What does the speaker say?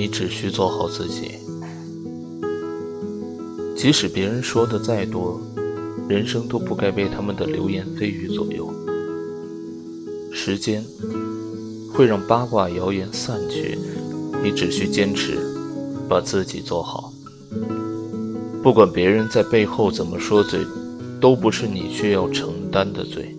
你只需做好自己。即使别人说的再多人生都不该被他们的流言蜚语左右。时间会让八卦谣言散去你只需坚持把自己做好。不管别人在背后怎么说嘴都不是你需要承担的罪。